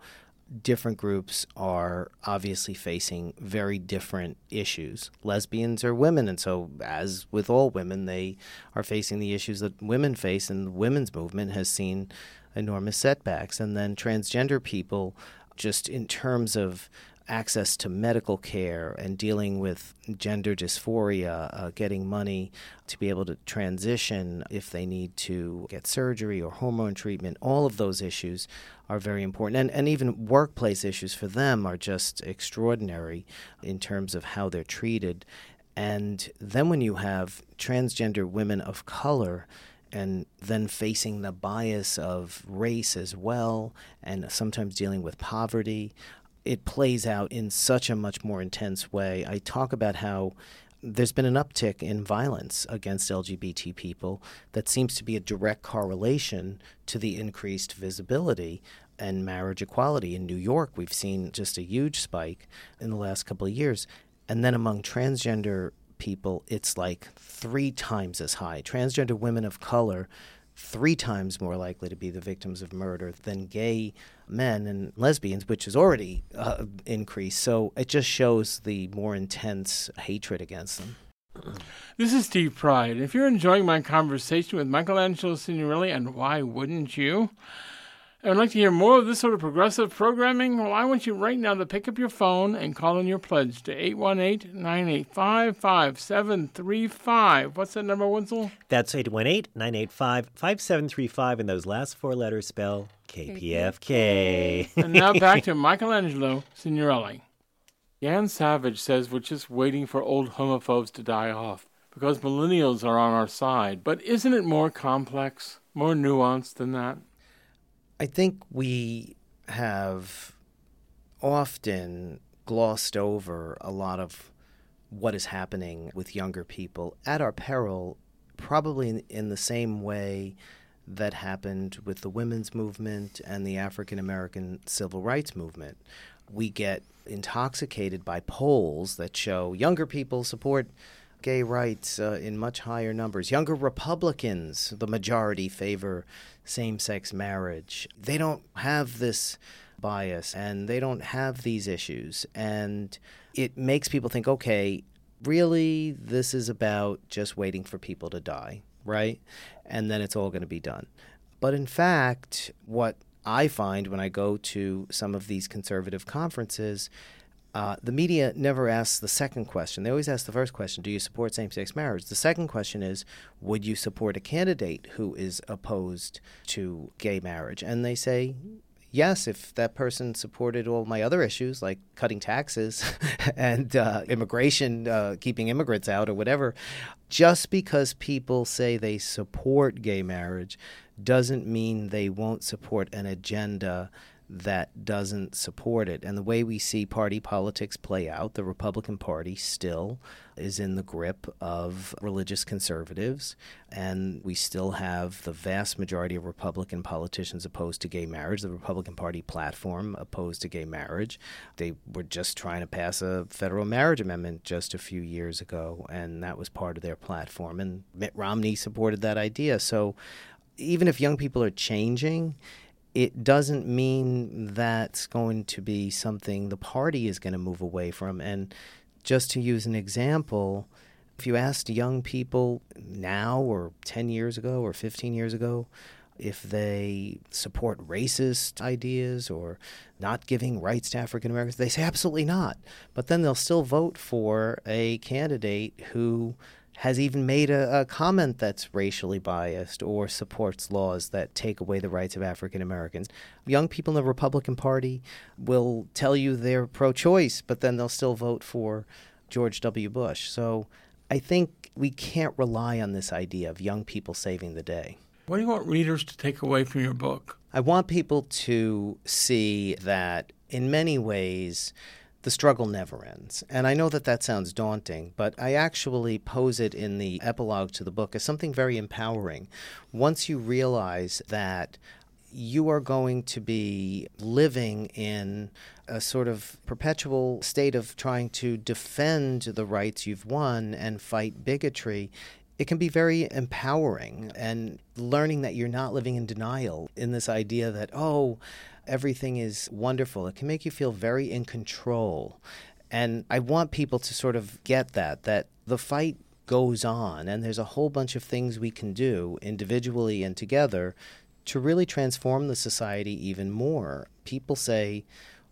different groups are obviously facing very different issues. Lesbians are women, and so, as with all women, they are facing the issues that women face, and the women's movement has seen enormous setbacks. And then transgender people, just in terms of access to medical care and dealing with gender dysphoria, uh, getting money to be able to transition if they need to get surgery or hormone treatment, all of those issues are very important. And, and even workplace issues for them are just extraordinary in terms of how they're treated. And then when you have transgender women of color, and then facing the bias of race as well, and sometimes dealing with poverty it plays out in such a much more intense way. I talk about how there's been an uptick in violence against LGBT people that seems to be a direct correlation to the increased visibility and marriage equality. In New York, we've seen just a huge spike in the last couple of years. And then among transgender people, it's like three times as high. Transgender women of color three times more likely to be the victims of murder than gay men and lesbians, which has already uh, increased. So it just shows the more intense hatred against them. This is Steve Pride. If you're enjoying my conversation with Michelangelo Signorile, and why wouldn't you? I would like to hear more of this sort of progressive programming. Well, I want you right now to pick up your phone and call in your pledge to 818 985 5735. What's that number, Wenzel? That's 818 985 5735, and those last four letters spell KPFK. and now back to Michelangelo Signorile. Dan Savage says we're just waiting for old homophobes to die off because millennials are on our side. But isn't it more complex, more nuanced than that? I think we have often glossed over a lot of what is happening with younger people at our peril, probably in, in the same way that happened with the women's movement and the African American civil rights movement. We get intoxicated by polls that show younger people support gay rights uh, in much higher numbers. Younger Republicans, the majority, favor same sex marriage. They don't have this bias and they don't have these issues. And it makes people think, okay, really, this is about just waiting for people to die, right? And then it's all going to be done. But in fact, what I find when I go to some of these conservative conferences uh, the media never asks the second question. They always ask the first question Do you support same sex marriage? The second question is Would you support a candidate who is opposed to gay marriage? And they say, Yes, if that person supported all my other issues like cutting taxes and uh, immigration, uh, keeping immigrants out, or whatever, just because people say they support gay marriage doesn't mean they won't support an agenda that doesn't support it. And the way we see party politics play out, the Republican Party still is in the grip of religious conservatives, and we still have the vast majority of Republican politicians opposed to gay marriage. The Republican Party platform opposed to gay marriage. They were just trying to pass a federal marriage amendment just a few years ago, and that was part of their platform. And Mitt Romney supported that idea. So even if young people are changing, it doesn't mean that's going to be something the party is going to move away from. And just to use an example, If you asked young people now or 10 years ago or 15 years ago if they support racist ideas or not giving rights to African Americans, they say absolutely not. But then they'll still vote for a candidate who has even made a, a, comment that's racially biased or supports laws that take away the rights of African Americans. Young people in the Republican Party will tell you they're pro choice, but then they'll still vote for George W. Bush. So I think we can't rely on this idea of young people saving the day. What do you want readers to take away from your book? I want people to see that in many ways, the struggle never ends. And I know that that sounds daunting, but I actually pose it in the epilogue to the book as something very empowering. Once you realize that you are going to be living in a sort of perpetual state of trying to defend the rights you've won and fight bigotry, it can be very empowering and learning that you're not living in denial in this idea that, oh, everything is wonderful. It can make you feel very in control. And I want people to sort of get that, that the fight goes on and there's a whole bunch of things we can do individually and together to really transform the society even more. People say,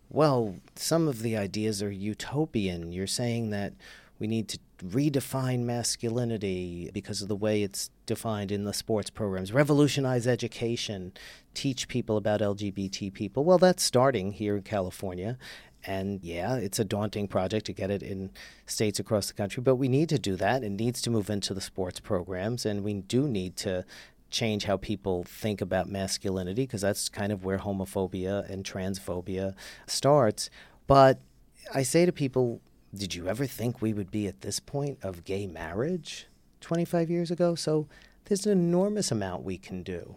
well, some of the ideas are utopian. You're saying that we need to redefine masculinity because of the way it's defined in the sports programs, revolutionize education, teach people about LGBT people. Well, that's starting here in California. And yeah, it's a daunting project to get it in states across the country, but we need to do that. It needs to move into the sports programs, and we do need to change how people think about masculinity because that's kind of where homophobia and transphobia starts. But I say to people, did you ever think we would be at this point of gay marriage 25 years ago? So there's an enormous amount we can do.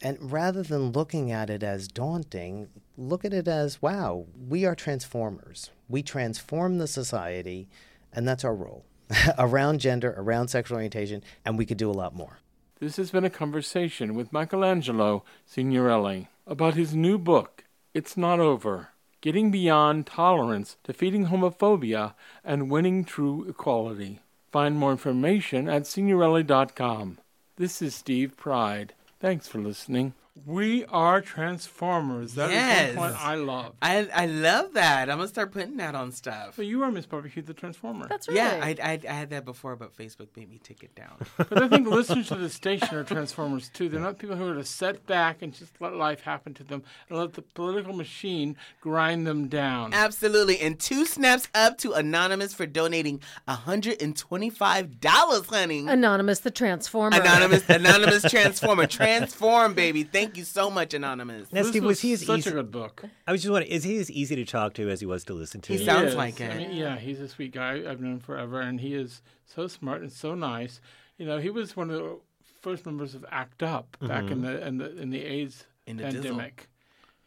And rather than looking at it as daunting, look at it as wow, we are transformers. We transform the society, and that's our role around gender, around sexual orientation, and we could do a lot more. This has been a conversation with Michelangelo Signorile about his new book, It's Not Over Getting Beyond Tolerance, Defeating Homophobia, and Winning True Equality. Find more information at signorile.com. This is Steve Pride. Thanks for listening. We are Transformers. That is Yes. one point I love. I I love that. I'm gonna start putting that on stuff. But you are Miss Barbecue the Transformer. That's right. Yeah, I, I I had that before, but Facebook made me take it down. But I think listeners to the station are Transformers too. They're not people who are to sit back and just let life happen to them and let the political machine grind them down. Absolutely. And two snaps up to Anonymous for donating $125, honey. Anonymous the Transformer. Anonymous, Anonymous Transformer. Transform, baby. Thank you so much, Anonymous. Now, This Steve, was he as such easy? a good book. I was just wondering, is he as easy to talk to as he was to listen to? He He sounds is. like it. I mean, yeah, he's a sweet guy. I've known him forever, and he is so smart and so nice. You know, he was one of the first members of ACT UP back in mm-hmm. the in the in the AIDS In the dizzle. pandemic.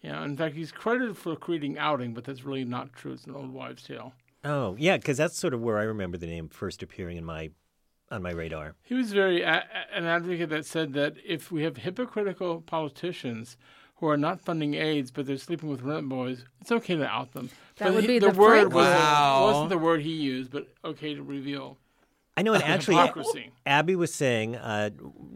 Yeah, in fact, he's credited for creating Outing, but that's really not true. It's an old wives' tale. Oh, yeah, because that's sort of where I remember the name first appearing in my on my radar. He was very a- a- an advocate that said that if we have hypocritical politicians who are not funding AIDS but they're sleeping with rent boys, it's okay to out them. That But would he- be the, the word Frank was, Wow. wasn't the word he used, but okay to reveal. I know, and actually, hypocrisy. Abby was saying uh,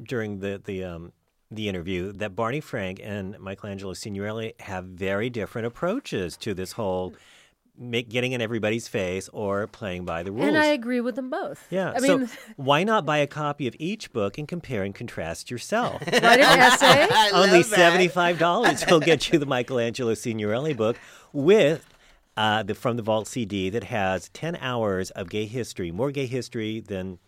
during the the um, the interview that Barney Frank and Michelangelo Signorile have very different approaches to this whole make, getting in everybody's face or playing by the rules. And I agree with them both. yeah, I so mean, why not buy a copy of each book and compare and contrast yourself? write an essay. I Only seventy-five dollars will get you the Michelangelo Signorile book with uh, the From the Vault CD that has ten hours of gay history, more gay history than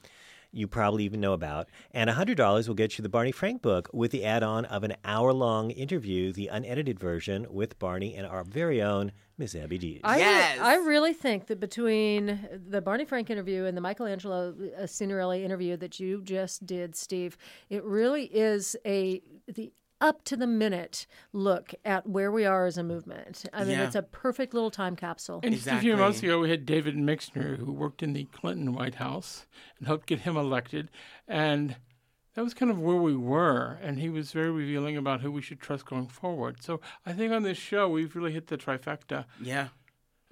you probably even know about, and hundred dollars will get you the Barney Frank book with the add-on of an hour-long interview, the unedited version with Barney and our very own Miss Abby Dees. I, Yes. I really think that between the Barney Frank interview and the Michelangelo uh, Signorile interview that you just did, Steve, it really is a the up to the minute look at where we are as a movement. I mean, Yeah. it's a perfect little time capsule. And just a few months ago, we had David Mixner, who worked in the Clinton White House and helped get him elected. And that was kind of where we were. And he was very revealing about who we should trust going forward. So I think on this show, we've really hit the trifecta. Yeah.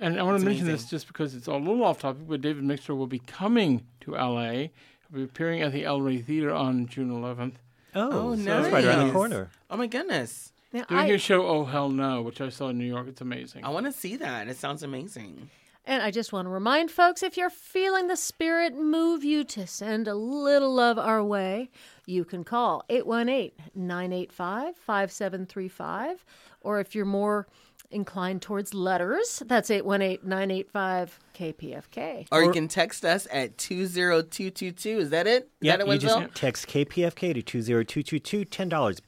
And I want It's to mention amazing. this just because it's a little off topic, but David Mixner will be coming to LA. He'll be appearing at the El Rey Theater on June 11th. Oh, Oh, so that's right around the corner. Oh my goodness. Now, Doing I- his show Oh Hell No, which I saw in New York. It's amazing. I want to see that. It sounds amazing. And I just want to remind folks if you're feeling the spirit move you to send a little love our way, you can call 818 985 5735. Or if you're more inclined towards letters, that's 818 985 KPFK. Or, you can text us at 20222. Is that it? Is Yeah, that it, you just Winslow? text KPFK to 20222, $10.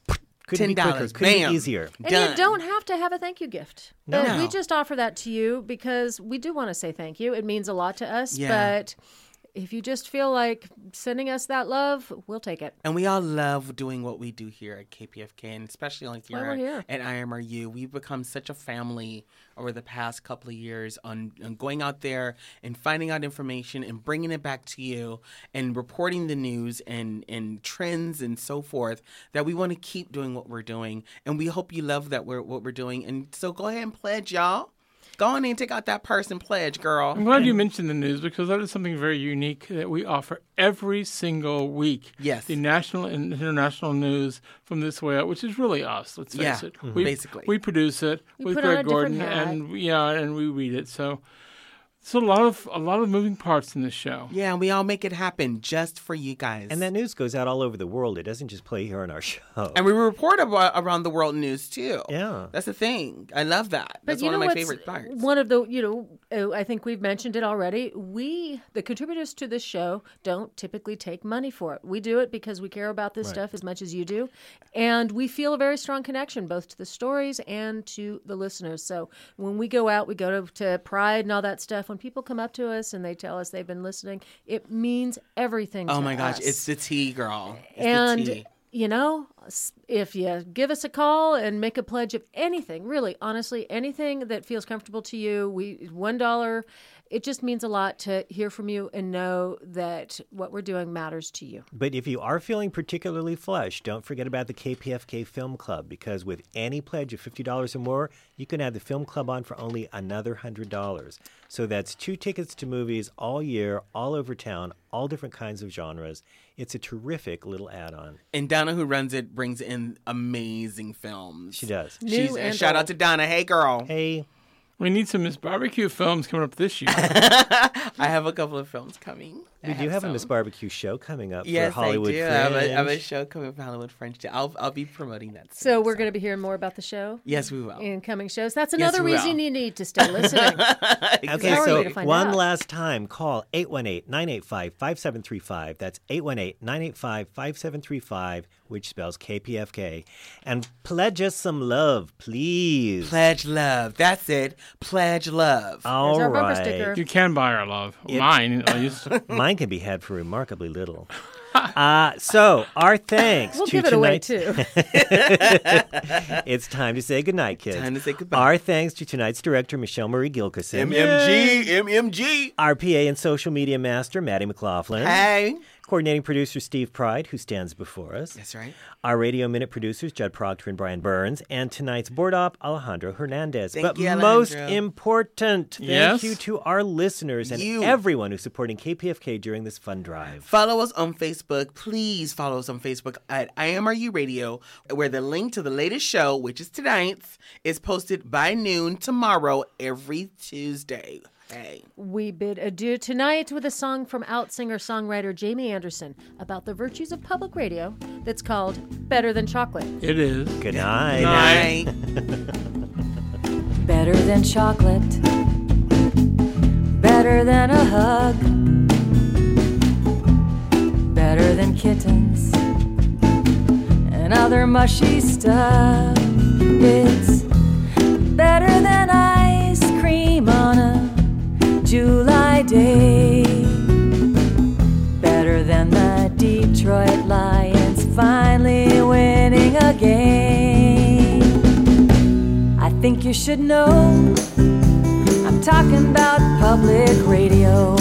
Couldn't be $10. quicker, couldn't Bam. be easier. And Done. you don't have to have a thank you gift. No. Uh, we just offer that to you because we do want to say thank you. It means a lot to us. Yeah. But if you just feel like sending us that love, we'll take it. And we all love doing what we do here at KPFK, and especially like here, here. at IMRU. We've become such a family over the past couple of years on, on going out there and finding out information and bringing it back to you and reporting the news and, and trends and so forth that we want to keep doing what we're doing. And we hope you love that we're what we're doing. And so go ahead and pledge, y'all. Go on and take out that person pledge, girl. I'm glad you mentioned the news because that is something very unique that we offer every single week. Yes. The national and international news from this way out, which is really us, let's face Yeah, it. mhm. We, basically. We produce it You with put on Greg a Gordon hat. and yeah, and we read it. So it's a lot of a lot of moving parts in this show. Yeah, and we all make it happen just for you guys. And that news goes out all over the world. It doesn't just play here on our show. And we report about around the world news too. Yeah. That's the thing. I love that. But That's you one know of my favorite parts. One of the, you know, uh, I think we've mentioned it already. We, the contributors to this show, don't typically take money for it. We do it because we care about this stuff as much as you do. And we feel a very strong connection both to the stories and to the listeners. So when we go out, we go to, to Pride and all that stuff. When people come up to us and they tell us they've been listening, it means everything oh my gosh, us. it's the tea, girl. It's the and tea. you know if you give us a call and make a pledge of anything really honestly anything that feels comfortable to you we one dollar it just means a lot to hear from you and know that what we're doing matters to you But if you are feeling particularly flush, don't forget about the KPFK Film Club because with any pledge of $50 or more, you can have the film club on for only another $100. So that's two tickets to movies all year, all over town, all different kinds of genres. It's a terrific little add on. and Donna, who runs it, brings in amazing films. She does. New She's, uh, and shout out to Donna. Hey, girl. Hey, We need some Miss Barbecue films coming up this year. I have a couple of films coming. I we do have a some. Miss Barbecue show coming up Yes, for Hollywood I do. I Fringe. have, a, I have a show coming from Hollywood Fringe. I'll I'll be promoting that. Soon, so we're going to be hearing more about the show Yes, we will. in coming shows that's another we reason will. you need to stay listening Okay, so we to find one out? last time, call 818-985-5735. That's 818-985-5735, which spells KPFK. And pledge us some love, please. Pledge love. That's it. Pledge love. All There's our bumper right. sticker. you can buy our love. Mine, at least. Mine can be had for remarkably little. Uh, so, our thanks we'll to give it away tonight's- too It's time to say goodnight, kids. Time to say goodbye. Our thanks to tonight's director, Michelle Marie Gilkison. MMG. MMG. Our PA and social media master, Maddie McLaughlin. Hey. Coordinating producer, Steve Pride, who stands before us. That's right. Our Radio Minute producers, Judd Proctor and Brian Burns. And tonight's board op, Alejandro Hernandez. Thank but you, most important, thank Yes? you to our listeners and You. everyone who's supporting KPFK during this fun drive. Follow us on Facebook. Please follow us on Facebook at IMRU Radio, where the link to the latest show, which is tonight's, is posted by noon tomorrow every Tuesday. Hey. We bid adieu tonight with a song from out singer songwriter Jamie Anderson about the virtues of public radio that's called Better Than Chocolate. It is. Good night. Night. Better than chocolate. Better than a hug. Better than kittens and other mushy stuff. It's better than ice cream on a July day. Better than the Detroit Lions finally winning a game. I think you should know I'm talking about public radio.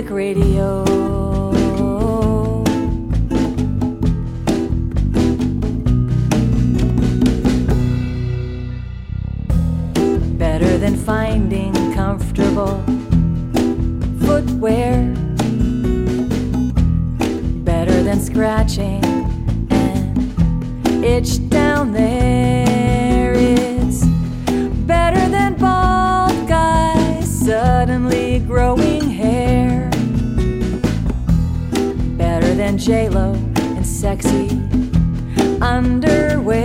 Radio. J-Lo and sexy underwear.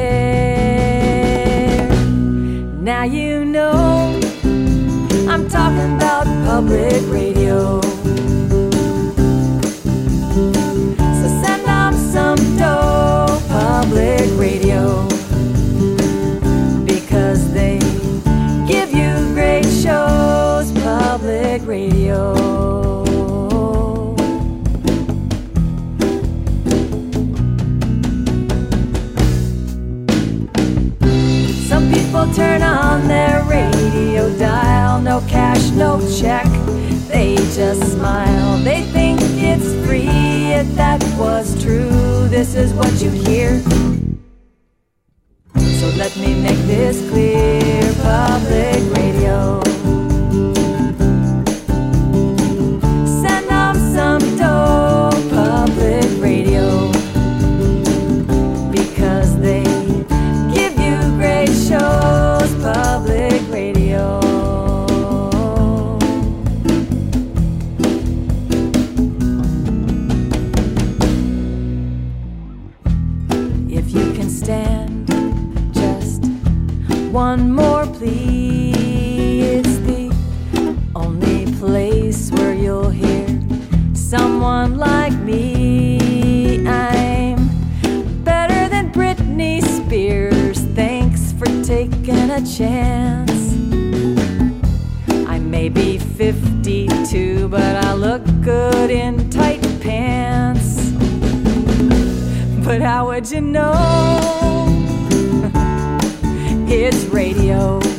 Now you know I'm talking about public radio. radio dial, no cash, no check. They just smile, they think it's free. If that was true, this is what you'd hear. So let me make this clear, public. good in tight pants. But how would you know? it's radio.